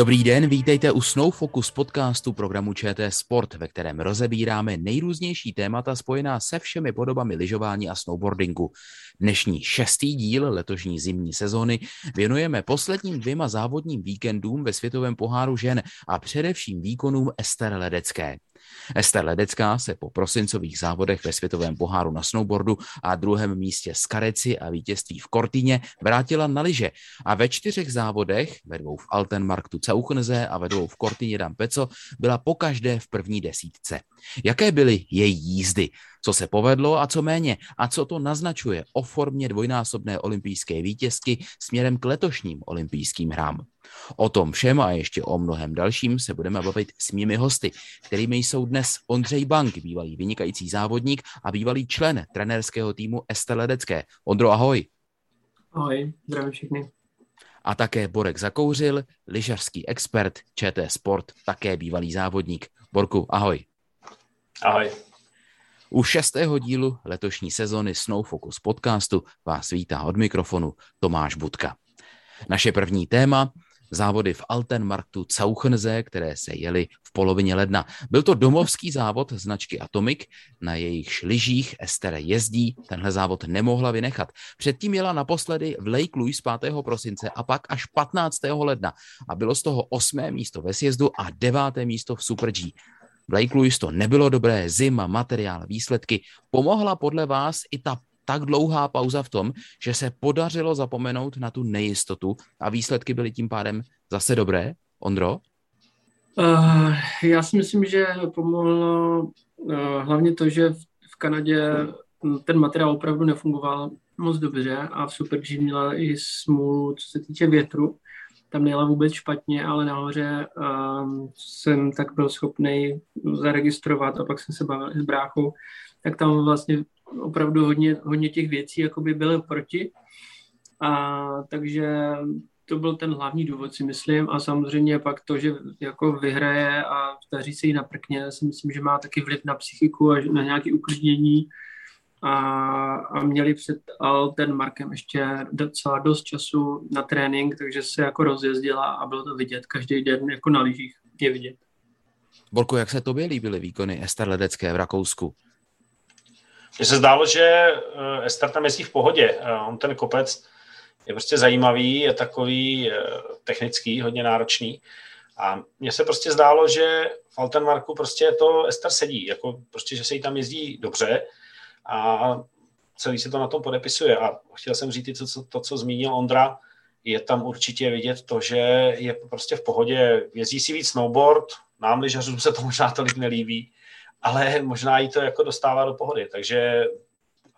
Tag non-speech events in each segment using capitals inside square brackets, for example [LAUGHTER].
Dobrý den, vítejte u Snow Focus podcastu programu ČT Sport, ve kterém rozebíráme nejrůznější témata spojená se všemi podobami lyžování a snowboardingu. Dnešní šestý díl letošní zimní sezóny věnujeme posledním dvěma závodním víkendům ve světovém poháru žen a především výkonům Ester Ledecké. Ester Ledecká se po prosincových závodech ve světovém poháru na snowboardu a druhém místě z Kareci a vítězství v Kortině vrátila na lyže a ve čtyřech závodech, ve dvou v Altenmarktu Cauchnze a ve dvou v Kortině Dampeco, byla pokaždé v první desítce. Jaké byly její jízdy? Co se povedlo a co méně? A co to naznačuje o formě dvojnásobné olympijské vítězky směrem k letošním olympijským hrám? O tom všem a ještě o mnohem dalším se budeme bavit s mými hosty, kterými jsou dnes Ondřej Bank, bývalý vynikající závodník a bývalý člen trenérského týmu Este Ledecké. Ondro, ahoj. Ahoj, zdravím všechny. A také Borek Zakouřil, lyžařský expert ČT Sport, také bývalý závodník. Borku, ahoj. Ahoj. U šestého dílu letošní sezony Snow Focus podcastu vás vítá od mikrofonu Tomáš Budka. Naše první téma závody v Altenmarktu Cauchnze, které se jeli v polovině ledna. Byl to domovský závod značky Atomic, na jejichž lyžích Estere jezdí, tenhle závod nemohla vynechat. Předtím jela naposledy v Lake Louise 5. prosince a pak až 15. ledna a bylo z toho osmé místo ve sjezdu a deváté místo v Super G. Blake Lewis to nebylo dobré, zima, materiál, výsledky. Pomohla podle vás i ta tak dlouhá pauza v tom, že se podařilo zapomenout na tu nejistotu a výsledky byly tím pádem zase dobré? Ondro? Uh, já si myslím, že pomohlo uh, hlavně to, že v, v Kanadě ten materiál opravdu nefungoval moc dobře a v Super G měla i smůlu, co se týče větru. Tam nejela vůbec špatně, ale nahoře uh, jsem tak byl schopný zaregistrovat a pak jsem se bavil s bráchou, tak tam vlastně opravdu hodně, hodně těch věcí jakoby byly proti. A takže to byl ten hlavní důvod, si myslím. A samozřejmě pak to, že jako vyhraje a daří se jí na prkně, si myslím, že má taky vliv na psychiku a na nějaké uklidnění. A, a měli před ten Markem ještě docela dost času na trénink, takže se jako rozjezdila a bylo to vidět každý den jako na lyžích je vidět. Borko, jak se tobě líbily výkony Ester Ledecké v Rakousku? Mně se zdálo, že eh, Ester tam jezdí v pohodě. Eh, on ten kopec je prostě zajímavý, je takový eh, technický, hodně náročný. A mně se prostě zdálo, že v Altenmarku prostě to Ester sedí, jako prostě, že se jí tam jezdí dobře a celý se to na tom podepisuje. A chtěl jsem říct to, co, to, co zmínil Ondra, je tam určitě vidět to, že je prostě v pohodě, jezdí si víc snowboard, nám lyžařům se to možná tolik nelíbí, ale možná jí to jako dostává do pohody, takže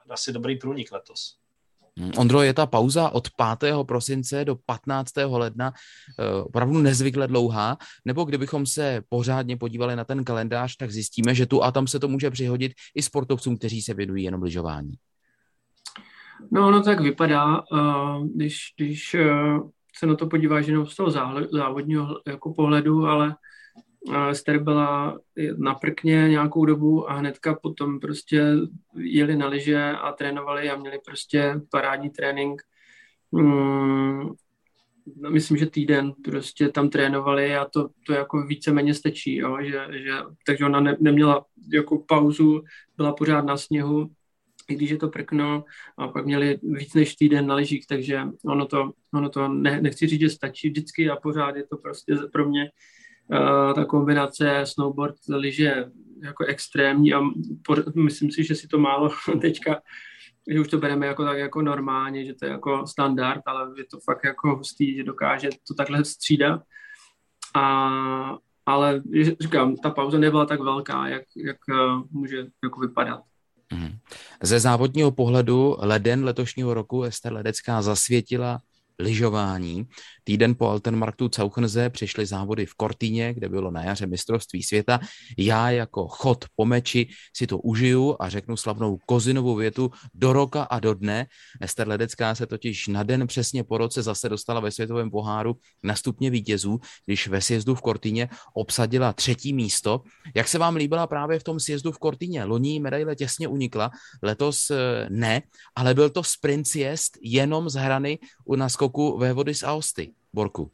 asi dobrý průnik letos. Hmm, Ondro, je ta pauza od 5. prosince do 15. ledna eh, opravdu nezvykle dlouhá, nebo kdybychom se pořádně podívali na ten kalendář, tak zjistíme, že tu a tam se to může přihodit i sportovcům, kteří se věnují jenom lyžování. No, ono tak vypadá, eh, když, když eh, se na to podíváš jenom z toho závodního jako pohledu, ale Ester byla na prkně nějakou dobu a hnedka potom prostě jeli na lyže a trénovali a měli prostě parádní trénink. Hmm, myslím, že týden prostě tam trénovali a to, to jako víceméně stačí, jo? Že, že, takže ona ne, neměla jako pauzu, byla pořád na sněhu, i když je to prkno a pak měli víc než týden na lyžích, takže ono to, ono to ne, nechci říct, že stačí vždycky a pořád je to prostě pro mě uh, ta kombinace snowboard, lyže jako extrémní a myslím si, že si to málo [LAUGHS] teďka, že už to bereme jako tak jako normálně, že to je jako standard, ale je to fakt jako hustý, že dokáže to takhle střídat. A, ale říkám, ta pauza nebyla tak velká, jak, jak uh, může jako vypadat. Mhm. Ze závodního pohledu leden letošního roku Ester Ledecká zasvětila lyžování. Týden po Altenmarktu Cauchnze přišly závody v Kortíně, kde bylo na jaře mistrovství světa. Já jako chod po meči si to užiju a řeknu slavnou kozinovou větu do roka a do dne. Ester Ledecká se totiž na den přesně po roce zase dostala ve světovém poháru na stupně vítězů, když ve sjezdu v Kortíně obsadila třetí místo. Jak se vám líbila právě v tom sjezdu v Kortíně? Loní medaile těsně unikla, letos eh, ne, ale byl to sprint sjezd jenom z hrany u naskoku vody z Aosty. Borku?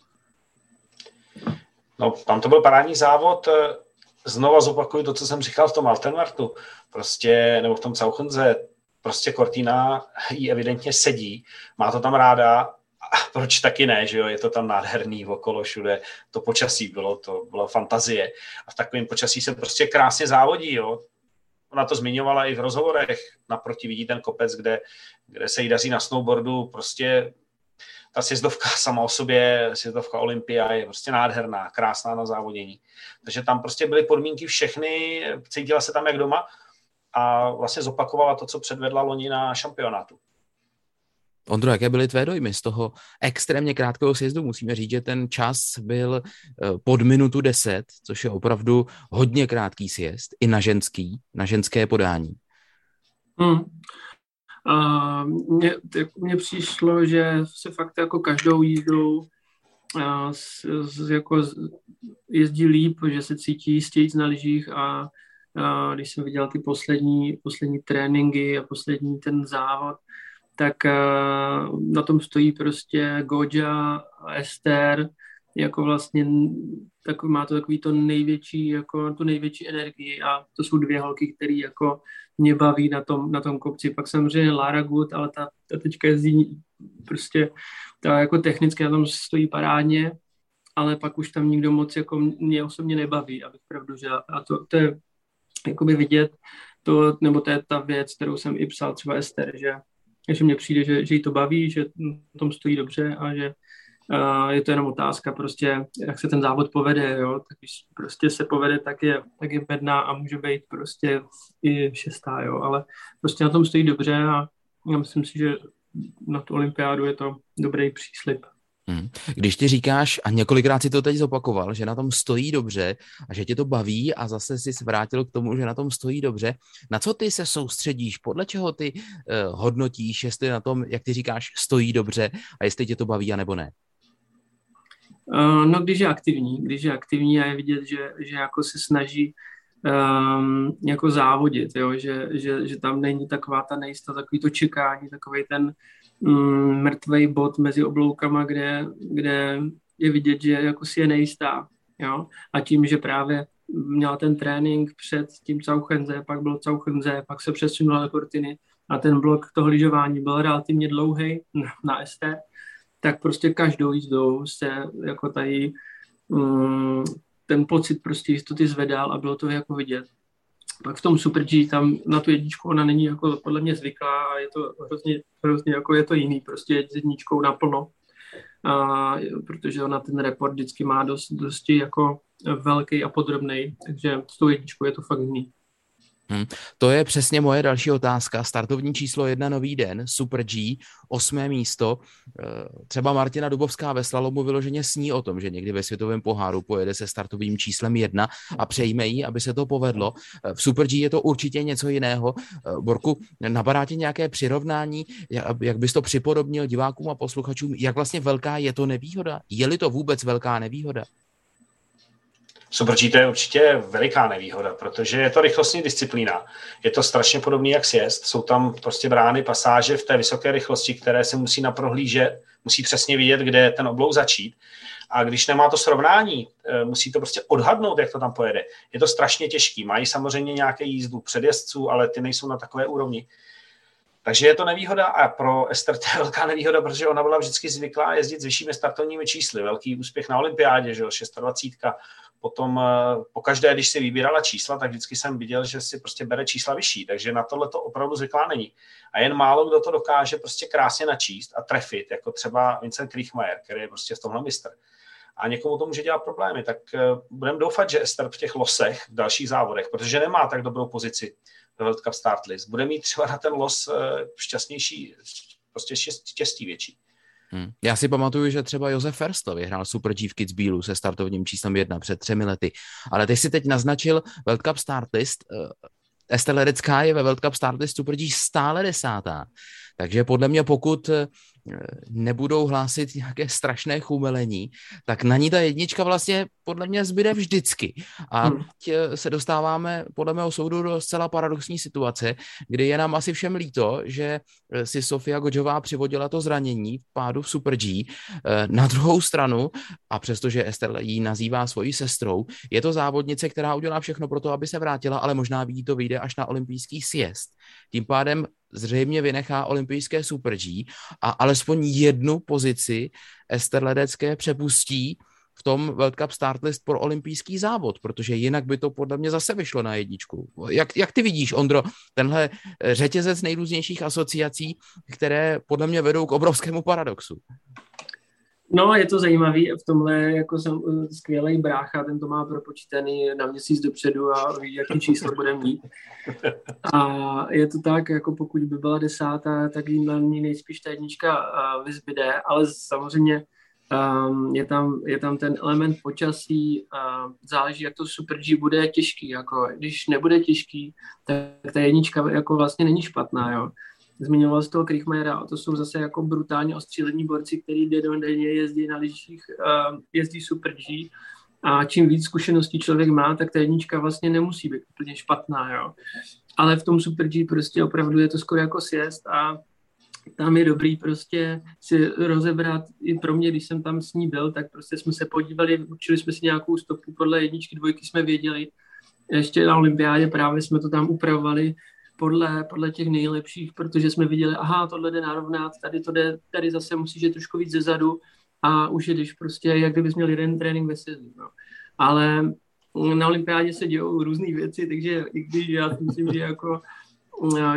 No, tam to byl parádní závod. Znova zopakuju to, co jsem říkal v tom Altenwartu, prostě, nebo v tom Cauchenze, prostě Cortina jí evidentně sedí, má to tam ráda, a proč taky ne, že jo, je to tam nádherný okolo všude, to počasí bylo, to bylo fantazie a v takovém počasí se prostě krásně závodí, jo, ona to zmiňovala i v rozhovorech, naproti vidí ten kopec, kde, kde se jí daří na snowboardu, prostě ta sjezdovka [LAUGHS] sama o sobě, sjezdovka Olympia je prostě nádherná, krásná na závodění. Takže tam prostě byly podmínky všechny, cítila se tam jak doma a vlastně zopakovala to, co předvedla loni na šampionátu. Ondro, jaké byly tvé dojmy z toho extrémně krátkého sjezdu? Musíme říct, že ten čas byl eh, pod minutu 10, což je opravdu hodně krátký sjezd, i na ženský, na ženské podání. Hmm. A mně, mně přišlo, že se fakt jako každou jízdou jako jezdí líp, že se cítí jistějíc na lyžích a, a když jsem viděl ty poslední, poslední tréninky a poslední ten závod, tak a, na tom stojí prostě Goja, Ester, jako vlastně tak má to takový to největší, jako tu největší energii a to jsou dvě holky, které jako mě baví na tom, na tom kopci. Pak samozřejmě Lara Good, ale ta, ta teďka jezdí prostě ta jako technicky na tom stojí parádně, ale pak už tam nikdo moc jako mě osobně nebaví, abych pravdu že A to, to je jakoby vidět, to, nebo to je ta věc, kterou jsem i psal třeba Ester, že, že mně přijde, že, že jí to baví, že na tom stojí dobře a že Uh, je to jenom otázka prostě, jak se ten závod povede, jo, tak když prostě se povede, tak je, tak je bedná a může být prostě i šestá, jo, ale prostě na tom stojí dobře a já myslím si, že na tu olympiádu je to dobrý příslip. Hmm. Když ty říkáš, a několikrát si to teď zopakoval, že na tom stojí dobře a že tě to baví a zase si vrátil k tomu, že na tom stojí dobře, na co ty se soustředíš, podle čeho ty uh, hodnotíš, jestli na tom, jak ty říkáš, stojí dobře a jestli tě to baví, anebo ne? Uh, no, když je aktivní, když je aktivní a je vidět, že, že jako se snaží um, jako závodit, jo? Že, že, že tam není taková ta nejistota, takový to čekání, takový ten um, mrtvý bod mezi obloukama, kde, kde je vidět, že jako si je nejistá. Jo? A tím, že právě měla ten trénink před tím Cauchenze, pak byl Cauchenze, pak se přesunula do Cortiny a ten blok toho lyžování byl relativně dlouhý na ST, tak prostě každou jízdou se jako tady um, ten pocit prostě jistoty zvedal a bylo to jako vidět. Pak v tom Super G tam na tu jedničku ona není jako podle mě zvyklá a je to hrozně, hrozně jako je to jiný, prostě je s jedničkou naplno. A, protože ona ten report vždycky má dost, dosti jako velký a podrobný, takže s tou jedničkou je to fakt jiný. Hmm. To je přesně moje další otázka. Startovní číslo jedna nový den, Super G, osmé místo. Eh, třeba Martina Dubovská ve slalomu vyloženě sní o tom, že někdy ve světovém poháru pojede se startovým číslem jedna a přejme jí, aby se to povedlo. Eh, v Super G je to určitě něco jiného. Eh, Borku, napadá ti nějaké přirovnání, jak bys to připodobnil divákům a posluchačům, jak vlastně velká je to nevýhoda? Je-li to vůbec velká nevýhoda? Super G to je určitě veliká nevýhoda, protože je to rychlostní disciplína. Je to strašně podobný jak sjezd. Jsou tam prostě brány pasáže v té vysoké rychlosti, které se musí naprohlížet, musí přesně vidět, kde ten oblouk začít. A když nemá to srovnání, eh, musí to prostě odhadnout, jak to tam pojede. Je to strašně těžký. Mají samozřejmě nějaké jízdu předjezdců, ale ty nejsou na takové úrovni. Takže je to nevýhoda a pro Ester to je [LAUGHS] velká nevýhoda, protože ona byla vždycky zvyklá jezdit s vyššími startovními čísly. Velký úspěch na olympiádě, že jo, 26 potom eh, pokaždé, když si vybírala čísla, tak vždycky jsem viděl, že si prostě bere čísla vyšší, takže na tohle to opravdu zvyklá není. A jen málo kdo to dokáže prostě krásně načíst a trefit, jako třeba Vincent Kriechmeier, který je prostě v tomhle mistr. A někomu to může dělat problémy, tak eh, budeme doufat, že Ester v těch losech, v dalších závodech, protože nemá tak dobrou pozici ve World Cup Start List, bude mít třeba na ten los eh, šťastnější, prostě štěstí větší. Hmm. Já si pamatuju, že třeba Josef Ferstl vyhrál Super G v Kitzbühelu se startovním číslem jedna před třemi lety. Ale ty si teď naznačil World Cup Start List. Uh, Esther je ve World Cup Start List Super G stále desátá. Takže podle mě, pokud eh, nebudou hlásit nějaké strašné chumelení, tak na ní ta jednička vlastně podle mě zbyde vždycky. A hmm. se dostáváme podle mého soudu do zcela paradoxní situace, kdy je nám asi všem líto, že eh, si Sofia Godžová přivodila to zranění v pádu v Super G. Na druhou stranu, a přestože Esther ji nazývá svojí sestrou, je to závodnice, která udělá všechno pro to, aby se vrátila, ale možná ví to vyjde až na olympijský sjezd. Tím pádem zřejmě vynechá olympijské Super G a alespoň jednu pozici Ester Ledecké přepustí v tom World Cup Start List pro olympijský závod, protože jinak by to podle mě zase vyšlo na jedničku. Jak, jak ty vidíš, Ondro, tenhle řetězec nejrůznějších asociací, které podle mě vedou k obrovskému paradoxu? No, je to zajímavý. V tomhle jako jsem uh, skvělý brácha, ten to má propočítaný na měsíc dopředu a ví, jaký číslo bude mít. A je to tak, jako pokud by byla desátá, tak jí na ní nejspíš ta jednička uh, vyzbyde, ale samozřejmě um, je, tam, je tam ten element počasí, uh, záleží, jak to Super G bude těžký. Jako, když nebude těžký, tak ta jednička jako vlastně není špatná. Jo zmiňoval z toho Krichmajera, a to jsou zase jako brutálně ostřílení borci, který denně jezdí na lyžích, uh, jezdí Super G a čím víc zkušeností člověk má, tak ta jednička vlastně nemusí být úplně špatná, jo. Ale v tom Super G prostě opravdu je to skoro jako sjezd a tam je dobrý prostě si rozebrat, i pro mě, když jsem tam s ní byl, tak prostě jsme se podívali, učili jsme si nějakou stopu, podle jedničky, dvojky jsme věděli, ještě na olympiádě právě jsme to tam upravovali, podle, podle těch nejlepších, protože jsme viděli, aha, tohle jde narovnat, tady to jde, tady zase musíš jít trošku víc zezadu a už jedeš prostě, jak kdybys měl jeden trénink ve sezóně. No. Ale na olympiádě se dějou různé věci, takže i když já si myslím, že jako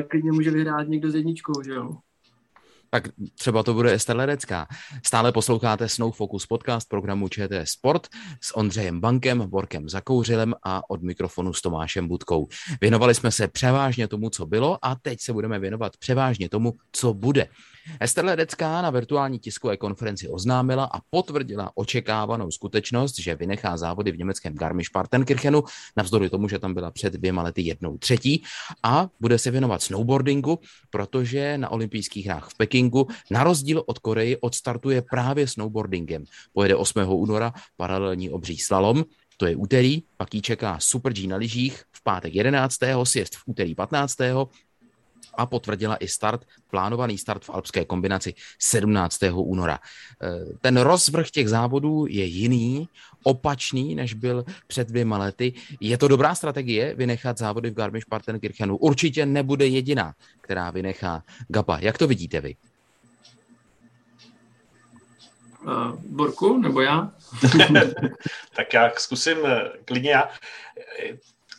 klidně může vyhrát někdo s jedničkou, že jo tak třeba to bude Ester Ledecká. Stále posloucháte Snow Focus podcast programu ČT Sport s Ondřejem Bankem, Borkem Zakouřilem a od mikrofonu s Tomášem Budkou. Věnovali jsme se převážně tomu, co bylo a teď se budeme věnovat převážně tomu, co bude. Ester Ledecká na virtuální tiskové konferenci oznámila a potvrdila očekávanou skutečnost, že vynechá závody v německém Garmisch-Partenkirchenu, navzdory tomu, že tam byla před dvěma lety jednou třetí a bude se věnovat snowboardingu, protože na olympijských hrách v Pekingu na rozdíl od Koreji odstartuje právě snowboardingem. Pojede 8. února paralelní obří slalom, to je úterý, pak jí čeká Super G na lyžích v pátek 11. sjezd v úterý 15 a potvrdila i start, plánovaný start v alpské kombinaci 17. února. E, ten rozvrh těch závodů je jiný, opačný, než byl před dvěma lety. Je to dobrá strategie vynechat závody v Garmisch-Partenkirchenu? Určitě nebude jediná, která vynechá Gapa. Jak to vidíte vy? Uh, Borku, nebo já? [LAUGHS] [LAUGHS] tak já zkusím eh, klidně já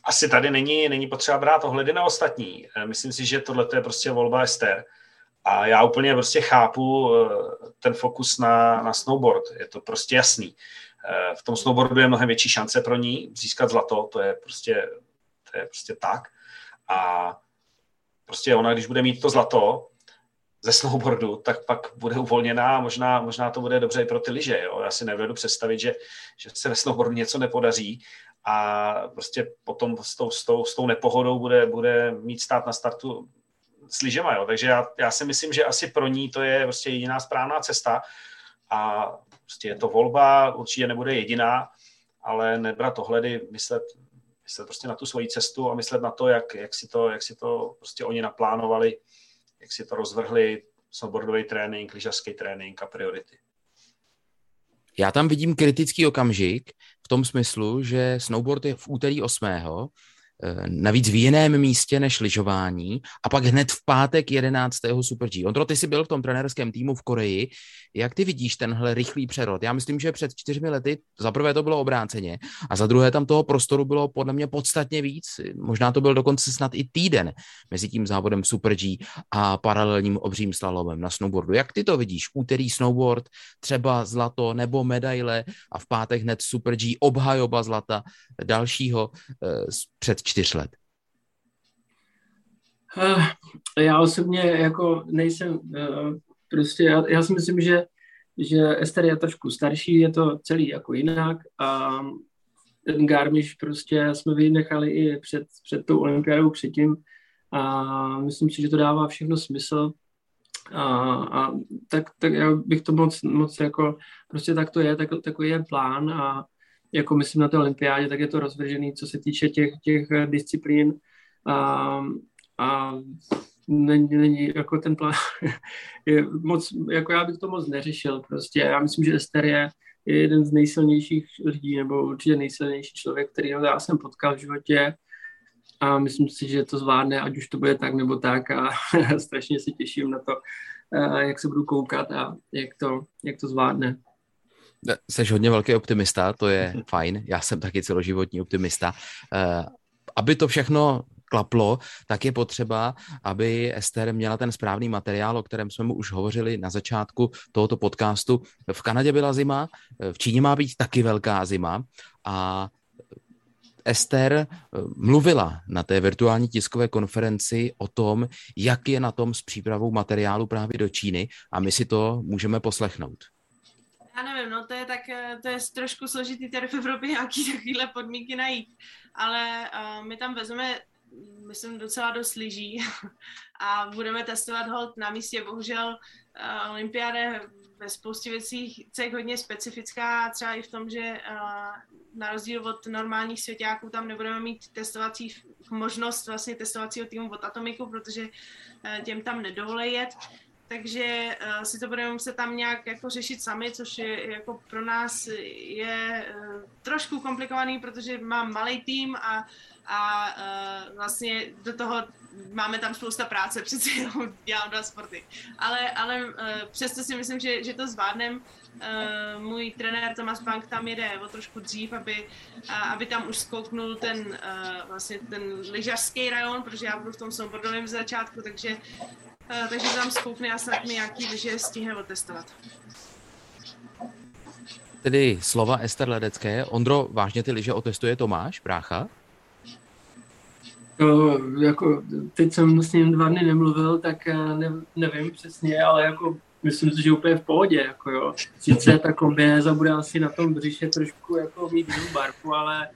asi tady není, není potřeba brát ohledy na ostatní. Eh, myslím si, že tohle je prostě volba Ester. A já úplně prostě chápu eh, ten fokus na, na snowboard. Je to prostě jasný. Eh, v tom snowboardu je mnohem větší šance pro ní získat zlato, to je prostě, to je prostě tak. A prostě ona, když bude mít to zlato ze snowboardu, tak pak bude uvolněná a možná, možná to bude dobře i pro ty lyže. Jo? Já si nevedu představit, že, že se ve snowboardu něco nepodaří a prostě potom s tou, s tou, s tou nepohodou bude, bude mít stát na startu s lyžema, jo. Takže já, já si myslím, že asi pro ní to je prostě jediná správná cesta a prostě je to volba, určitě nebude jediná, ale nebrat ohledy, myslet, myslet prostě na tu svoji cestu a myslet na to, jak, jak, si, to, jak si to prostě oni naplánovali, jak si to rozvrhli, snowboardový trénink, lyžařský trénink a priority. Já tam vidím kritický okamžik tom smyslu, že snowboard je v úterý 8. Eh, navíc v jiném místě než lyžování a pak hned v pátek 11. Super G. Ondro, ty jsi byl v tom trenerském týmu v Koreji. Jak ty vidíš tenhle rychlý přerod? Já myslím, že před čtyřmi lety za prvé to bylo obráceně a za druhé tam toho prostoru bylo podle mě podstatně víc. Možná to byl dokonce snad i týden mezi tím závodem Super G a paralelním obřím slalomem na snowboardu. Jak ty to vidíš? Úterý snowboard, třeba zlato nebo medaile a v pátek hned Super G, obhajoba zlata dalšího eh, před čtyř let? Eh, já osobně jako nejsem, eh, prostě já, já si myslím, že, že Ester je trošku starší, je to celý jako jinak a ten Garmisch prostě jsme vynechali i před, před tou olympiádou předtím a myslím si, že to dává všechno smysl A, a tak, tak já bych to moc, moc jako, prostě tak to je, tak, takový je plán a jako myslím na té olympiádě, tak je to rozvržený, co se týče těch, těch disciplín a, a není, není jako ten plán [LAUGHS] je moc, jako já bych to moc neřešil prostě. Já myslím, že Ester je, je jeden z nejsilnějších lidí, nebo určitě nejsilnější člověk, který já jsem potkal v životě a myslím si, že to zvládne, ať už to bude tak nebo tak a [LAUGHS] strašně se těším na to, jak se budu koukat a jak to, jak to zvládne. Jsi hodně velký optimista, to je [LAUGHS] fajn. Já jsem taky celoživotní optimista. Eh, aby to všechno klaplo, tak je potřeba, aby Ester měla ten správný materiál, o kterém jsme mu už hovořili na začátku tohoto podcastu. V Kanadě byla zima, v Číně má být taky velká zima a Ester eh, mluvila na té virtuální tiskové konferenci o tom, jak je na tom s přípravou materiálu právě do Číny a my si to můžeme poslechnout. Nevím, no to je tak, eh, to je trošku složitý tady v Evropě nějaký takovýhle podmínky najít, ale uh, my tam vezmeme myslím, docela dost lyží [LAUGHS] a budeme testovat hold na místě. Bohužel uh, olympiáda je ve spoustě věcí hodně specifická, třeba i v tom, že uh, na rozdíl od normálních svěťáků tam nebudeme mít testovací možnost vlastně testovacího týmu od Atomiku, protože uh, těm tam nedovolí jet takže uh, si to budeme muset tam nějak jako řešit sami, což je jako pro nás je uh, trošku komplikovaný, protože mám malý tým a, a uh, vlastně do toho máme tam spousta práce, [LAUGHS] přece jenom dělám dva sporty. Ale, ale uh, přesto si myslím, že, že to zvládnem. Uh, můj trenér Tomas Bank tam jede o trošku dřív, aby, uh, aby tam už zkouknul ten, uh, vlastně ten lyžařský rajon, protože já budu v tom snowboardovém začátku, takže Uh, takže tam zkoukne a snad mi nějaký lyže stihne otestovat. Tedy slova Ester Ledecké. Ondro, vážně ty lyže otestuje Tomáš, brácha? To, jako, teď jsem s ním dva dny nemluvil, tak eh, ne, nevím přesně, ale jako myslím si, že úplně v pohodě, jako jo. Sice ta kombinéza bude asi na tom břiše trošku jako mít jinou barvu, ale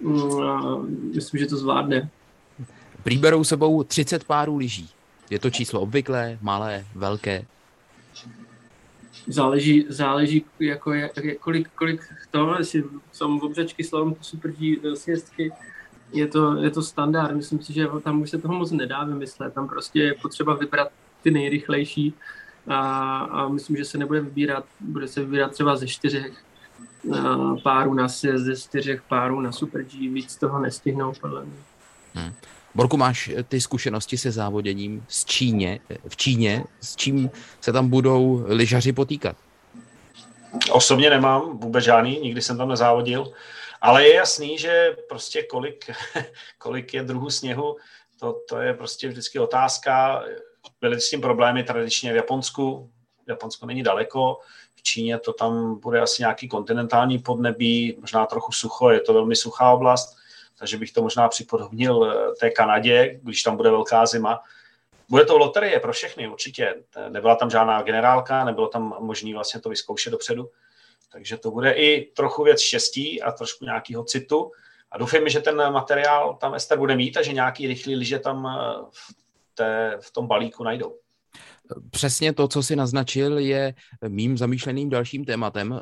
mm, myslím, že to zvládne. Prý berou sebou 30 párů lyží. Je to číslo obvyklé, malé, velké? Záleží, záleží jako je, kolik, kolik to, jestli jsou obřečky, slalom, super sjezdky, je to, je to standard. Myslím si, že tam už se toho moc nedá vymyslet. Tam prostě je potřeba vybrat ty nejrychlejší a, a myslím, že se nebude vybírat, bude se vybírat třeba ze čtyřech párů na sjezd, ze čtyřech párů na Super G, víc toho nestihnou podle mě. Hmm. Borku, máš eh, ty zkušenosti se závoděním z Číně, eh, v Číně, s čím se tam budou lyžaři potýkat? Osobně nemám vůbec žádný, nikdy jsem tam nezávodil, ale je jasný, že prostě kolik, [LAUGHS] kolik je druhů sněhu, to, to je prostě vždycky otázka. Byly s tím problémy tradičně v Japonsku, Japonsko není daleko, v Číně to tam bude asi nějaký kontinentální podnebí, možná trochu sucho, je to velmi suchá oblast, takže bych to možná připodobnil eh, té Kanadě, když tam bude velká zima. Bude to loterie pro všechny určitě. Nebyla tam žádná generálka, nebylo tam možné vlastně to vyzkoušet dopředu. Takže to bude i trochu věc štěstí a trošku nějakého citu. A doufejme, že ten materiál tam Ester bude mít a že nějaký rychlý liže tam eh, v, té, v tom balíku najdou. Přesně to, co si naznačil, je mým zamýšleným dalším tématem.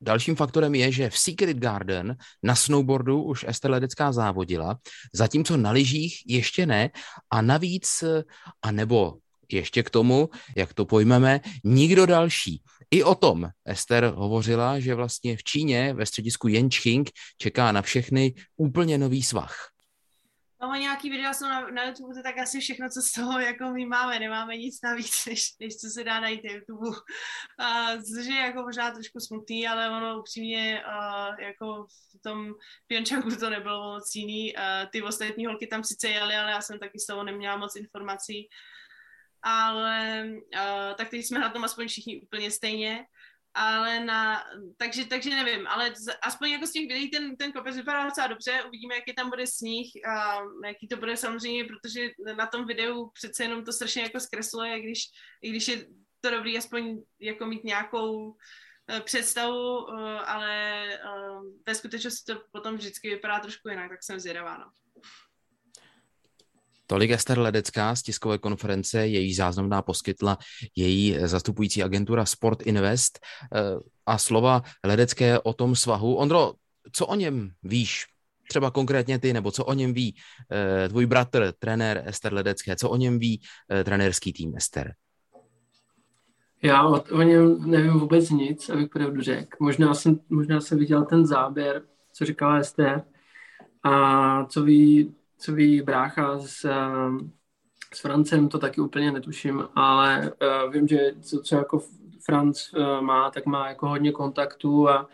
Dalším faktorem je, že v Secret Garden na snowboardu už Ester Ledecká závodila, zatímco na lyžích ještě ne a navíc, a nebo ještě k tomu, jak to pojmeme, nikdo další. I o tom Ester hovořila, že vlastně v Číně ve středisku Yenching čeká na všechny úplně nový svah. Mám nějaký videa jsou na, na YouTube, to tak asi všechno, co z toho jako my máme, nemáme nic navíc, [LAUGHS] než, než co se dá najít na YouTube. A, což je jako možná trošku smutný, ale ono upřímně a, jako v tom Pyeongchangu to nebylo moc jiný. A, ty ostatní holky tam sice jeli, ale já jsem taky z toho neměla moc informací. Ale a, tak teď jsme na tom aspoň všichni úplně stejně ale na, takže, takže nevím, ale z, aspoň jako z těch videí ten, ten kopec vypadá docela dobře, uvidíme, jaký tam bude sníh a jaký to bude samozřejmě, protože na tom videu přece jenom to strašně jako zkresluje, když, i když je to dobrý aspoň jako mít nějakou uh, představu, uh, ale uh, ve skutečnosti to potom vždycky vypadá trošku jinak, tak jsem zvědavá, no. Tolik Ester Ledecká z tiskové konference, její záznamná poskytla její zastupující agentura Sport Invest eh, a slova Ledecké o tom svahu. Ondro, co o něm víš? Třeba konkrétně ty, nebo co o něm ví eh, tvůj bratr, trenér Ester Ledecké, co o něm ví eh, trenérský tým Ester? Já o, o něm nevím vůbec nic, abych pravdu řekl. Možná jsem, možná jsem viděl ten záběr, co říkala Ester, a co ví ví brácha s, s Francem, to taky úplně netuším, ale uh, vím, že co, co jako Franc uh, má, tak má jako hodně kontaktů a,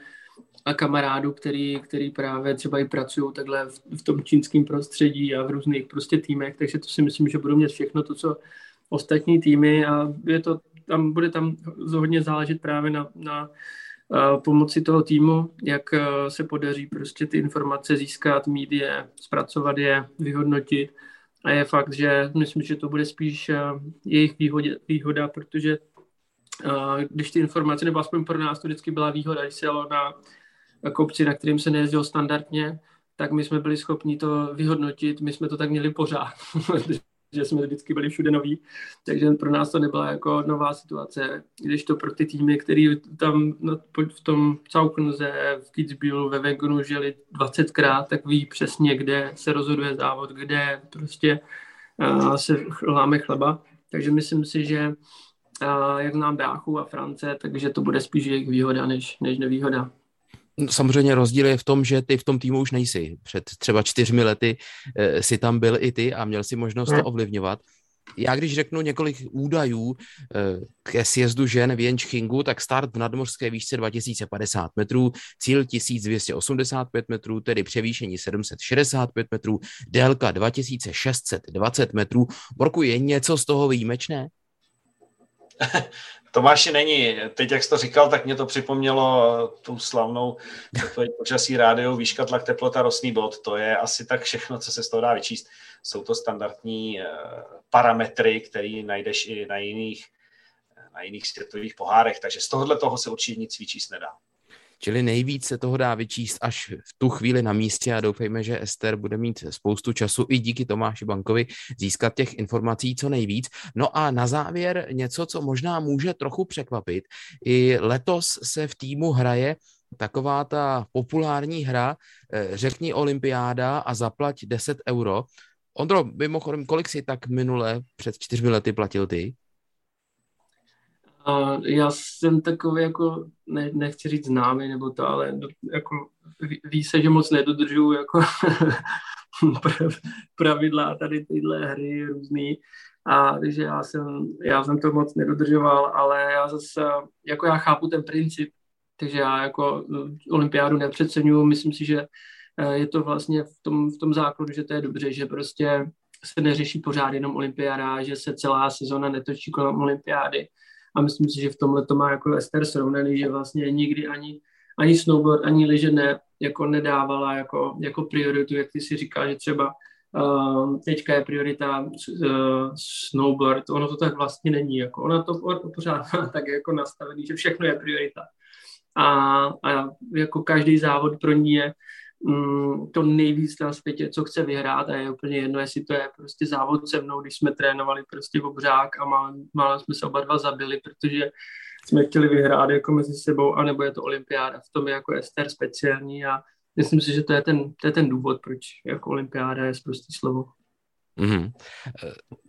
a kamarádů, který, který právě třeba i pracují takhle v, v tom čínském prostředí a v různých prostě týmech, takže to si myslím, že budou mít všechno to, co ostatní týmy a je to, tam bude tam hodně záležet právě na, na pomoci toho týmu, jak eh, se podaří prostě ty informace získat, mít je, zpracovat je, vyhodnotit. A je fakt, že myslím, že to bude spíš eh, jejich výhodě, výhoda, protože eh, když ty informace, nebo aspoň pro nás to vždycky byla výhoda, když se jelo na kopci, na kterým se nejezdilo standardně, tak my jsme byli schopni to vyhodnotit, my jsme to tak měli pořád, [LAUGHS] že jsme vždycky byli všude noví, takže pro nás to nebyla jako nová situace, když to pro ty týmy, který tam v tom Cauknze, v Kitzbühelu, ve Wengenu žili 20krát, tak ví přesně, kde se rozhoduje závod, kde prostě uh, se láme chleba. Takže myslím si, že uh, jak znám Bráchu a France, takže to bude spíš jejich výhoda než, než nevýhoda. Samozřejmě rozdíl je v tom, že ty v tom týmu už nejsi. Před třeba čtyřmi lety e, si tam byl i ty a měl si možnost to ovlivňovat. Já když řeknu několik údajů e, ke sjezdu žen v Jenčchingu, tak start v nadmořské výšce 2050 metrů, cíl 1285 metrů, tedy převýšení 765 metrů, délka 2620 metrů. Borku, je něco z toho výjimečné? [LAUGHS] Tomáši není. Teď, jak jsi to říkal, tak mě to připomnělo tu slavnou počasí rádio, výška, tlak, teplota, rostný bod. To je asi tak všechno, co se z toho dá vyčíst. Jsou to standardní eh, parametry, které najdeš i na jiných, na jiných světových pohárech, takže z tohohle toho se určitě nic vyčíst nedá. Čili nejvíc se toho dá vyčíst až v tu chvíli na místě a doufejme, že Ester bude mít spoustu času i díky Tomáši Bankovi získat těch informací co nejvíc. No a na závěr něco, co možná může trochu překvapit. I letos se v týmu hraje taková ta populární hra eh, Řekni olympiáda a zaplať 10 euro. Ondro, mimochodem, kolik si tak minule před čtyřmi lety platil ty? Já jsem takový jako, ne, nechci říct známý nebo to, ale do, jako ví, ví se, že moc nedodržuju jako [LAUGHS] pravidla tady tyhle hry různý. A takže já jsem, já jsem to moc nedodržoval, ale já zase, jako já chápu ten princip, takže já jako olympiádu nepřeceňuju, myslím si, že eh, je to vlastně v tom, v tom základu, že to je dobře, že prostě se neřeší pořád jenom olympiáda, že se celá sezona netočí kolem olympiády, a myslím si, že v tomhle to má jako Ester srovnaný, že vlastně nikdy ani, ani snowboard, ani lyže ne, jako nedávala jako, jako prioritu, jak ty si říká, že třeba uh, teďka je priorita uh, snowboard, ono to tak vlastně není, jako ona to, ona to pořád má tak jako nastavený, že všechno je priorita. A, a jako každý závod pro ní je mm, to nejvíc na světě, co chce vyhrát a je úplně jedno, jestli to je prostě závod se mnou, když jsme trénovali prostě obřák a málo jsme se oba dva zabili, protože jsme chtěli vyhrát jako mezi sebou, anebo je to olympiáda. V tom je jako Ester speciální a myslím si, že to je ten, to je ten důvod, proč jako olympiáda je prostě slovo. Mm-hmm.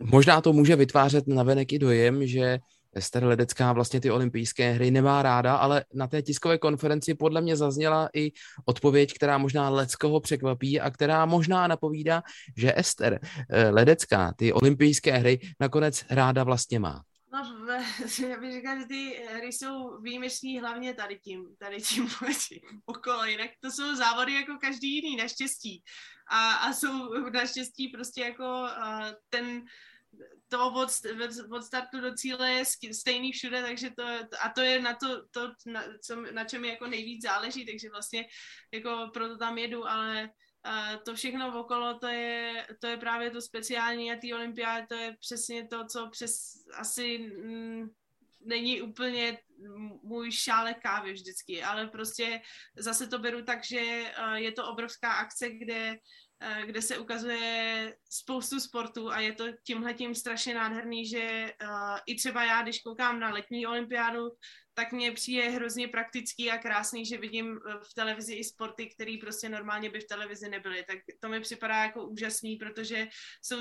Možná to může vytvářet navenek i dojem, že Ester Ledecká vlastně ty olympijské hry nemá ráda, ale na té tiskové konferenci podle mě zazněla i odpověď, která možná Leckoho překvapí a která možná napovídá, že Ester eh, Ledecká ty olympijské hry nakonec ráda vlastně má. No, [LAUGHS] já bych říkal, že ty hry jsou výjimečný hlavně tady tím, tady tím [LAUGHS] okolo, jinak to jsou závody jako každý jiný, naštěstí. A, a jsou [LAUGHS] naštěstí prostě jako uh, ten to od, od startu do cíle je stejný všude, takže to, a to je na to, to na, co, na čem je jako nejvíc záleží, takže vlastně jako proto tam jedu, ale uh, to všechno okolo, to je, to je právě to speciální a ty olympiády, to je přesně to, co přes asi mm, není úplně můj šálek kávy vždycky, ale prostě zase to beru tak, že je to obrovská akce, kde kde se ukazuje spoustu sportů a je to tímhle tím strašně nádherný, že uh, i třeba já, když koukám na letní olympiádu, tak mně přijde hrozně praktický a krásný, že vidím eh, v televizi i sporty, které prostě normálně by v televizi nebyly. Tak to mi připadá jako úžasný, protože jsou,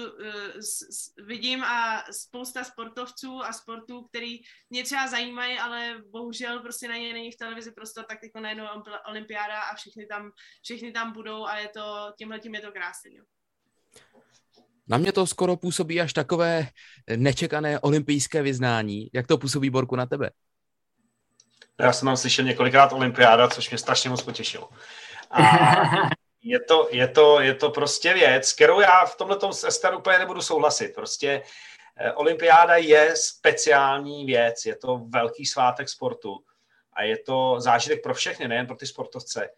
s, vidím a spousta sportovců a sportů, který mě třeba zajímají, ale bohužel prostě na ně není v televizi prostor, tak jako najednou olympiáda a všichni tam, všichni tam budou a je to, tímhle tím je to krásný. Jo. Na mě to skoro působí až takové nečekané olympijské vyznání. Jak to působí, Borku, na tebe? Já jsem tam slyšel několikrát olympiáda, což mě strašně moc potěšilo. A [LAUGHS] je to, je, to, je to prostě věc, kterou já v tomhle s Ester úplně nebudu souhlasit. Prostě eh, olympiáda je speciální věc, je to velký svátek sportu a je to zážitek pro všechny, nejen pro ty sportovce,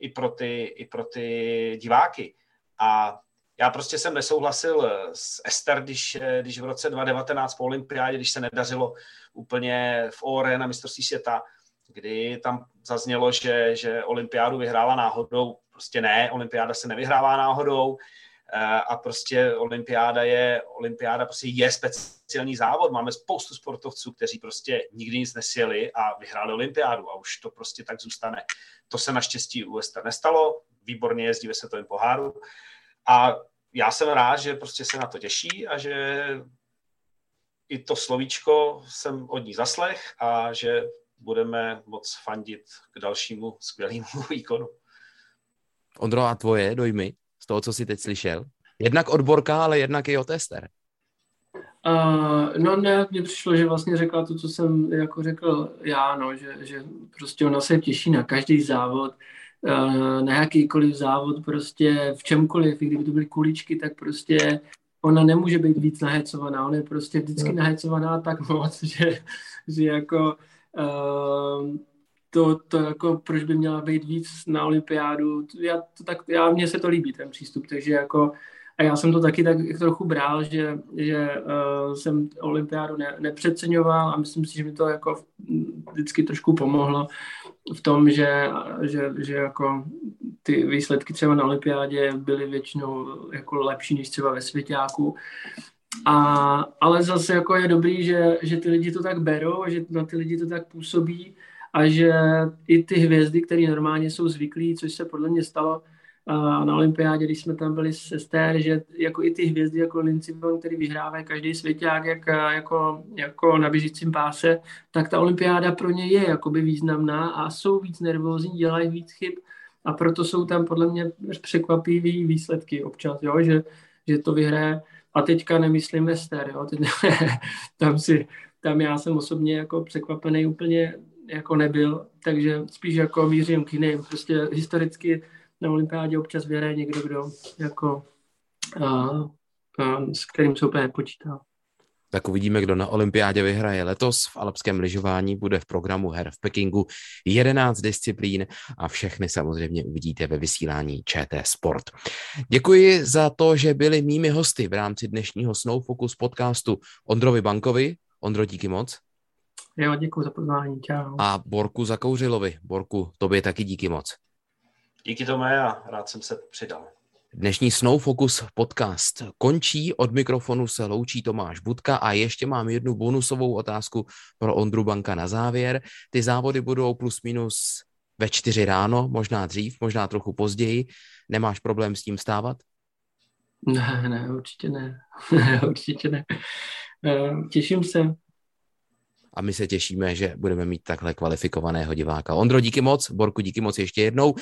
i pro ty, i pro ty diváky. A já prostě jsem nesouhlasil s Ester, když, eh, když v roce 2019 po olympiádě, když se nedařilo úplně v ORE na mistrovství světa, kdy tam zaznělo, že, že olympiádu vyhrála náhodou. Prostě ne, olympiáda se nevyhrává náhodou eh, a prostě olympiáda je, olympiáda prostě je speciální závod. Máme spoustu sportovců, kteří prostě nikdy nic nesjeli a vyhráli olympiádu a už to prostě tak zůstane. To se naštěstí u Ester nestalo, výborně jezdí ve světovém poháru a já jsem rád, že prostě se na to těší a že i to slovíčko jsem od ní zaslech a že budeme moc fandit k dalšímu skvělému [LAUGHS] výkonu. Ondro, a tvoje dojmy z toho, co jsi teď slyšel? Jednak odborka, ale jednak i o tester. Uh, no ne, mně přišlo, že vlastně řekla to, co jsem jako řekl já, no, že, že prostě ona se těší na každý závod, uh, na jakýkoliv závod, prostě v čemkoliv, i kdyby to byly kuličky, tak prostě ona nemůže být víc nahecovaná, ona je prostě vždycky no. nahecovaná tak moc, [LAUGHS] že, že jako uh, to, to jako, proč by měla být víc na olympiádu, já, to tak, já, mně se to líbí, ten přístup, takže jako a já jsem to taky tak trochu bral, že, že uh, jsem olympiádu ne, nepřeceňoval a myslím si, že mi to jako vždycky trošku pomohlo v tom, že, že, že jako ty výsledky třeba na olympiádě byly většinou jako lepší než třeba ve svěťáku. A, ale zase jako je dobrý, že, že ty lidi to tak berou, že na ty lidi to tak působí a že i ty hvězdy, které normálně jsou zvyklí, což se podle mě stalo, na olympiádě, když jsme tam byli s Ester, že jako i ty hvězdy jako Vonn, který vyhrává každý svěťák jak, jako, jako na běžícím páse, tak ta olympiáda pro ně je jakoby významná a jsou víc nervózní, dělají víc chyb a proto jsou tam podle mě překvapivý výsledky občas, jo? Že, že to vyhraje a teďka nemyslím Ester, jo? Teď, [LAUGHS] tam, si, tam já jsem osobně jako překvapený úplně jako nebyl, takže spíš jako mířím k jiným, prostě historicky na olympiádě občas vyhraje někdo, kdo jako, a, a, s kterým se úplně počítá. Tak uvidíme, kdo na olympiádě vyhraje letos. V alpském lyžování bude v programu her v Pekingu 11 disciplín a všechny samozřejmě uvidíte ve vysílání ČT Sport. Děkuji za to, že byli mými hosty v rámci dnešního Snow Focus podcastu Ondrovi Bankovi. Ondro, díky moc. Jo, děkuji za pozvání, čau. A Borku Zakouřilovi. Borku, tobě taky díky moc. Díky tomu a rád jsem se přidal. Dnešní Snow Focus podcast končí. Od mikrofonu se loučí Tomáš Budka a ještě mám jednu bonusovou otázku pro Ondru Banka na závěr. Ty závody budou plus minus ve čtyři ráno, možná dřív, možná trochu později. Nemáš problém s tím stávat? Ne, ne, určitě ne. [LAUGHS] určitě ne. Eh, těším se. A my se těšíme, že budeme mít takhle kvalifikovaného diváka. Ondro, díky moc, Borku, díky moc ještě jednou.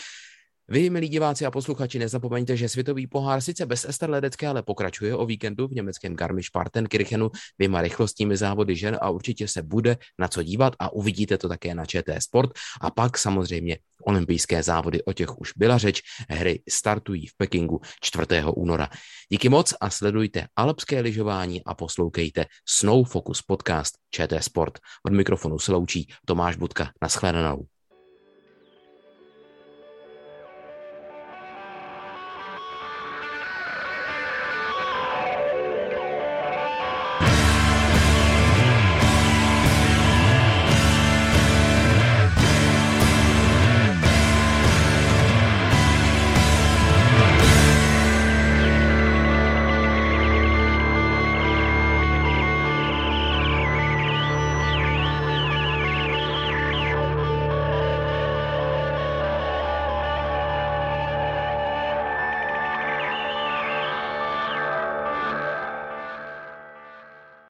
Vy, milí diváci a posluchači, nezapomeňte, že světový pohár sice bez Ester Ledecké, ale pokračuje o víkendu v německém Garmisch-Partenkirchenu dvěma rychlostními závody žen a určitě se bude na co dívat a uvidíte to také na ČT Sport. A pak samozřejmě olympijské závody, o těch už byla řeč, hry startují v Pekingu 4. února. Díky moc a sledujte alpské lyžování a poslouchejte Snow Focus podcast ČT Sport. Od mikrofonu se loučí Tomáš Budka. Naschledanou.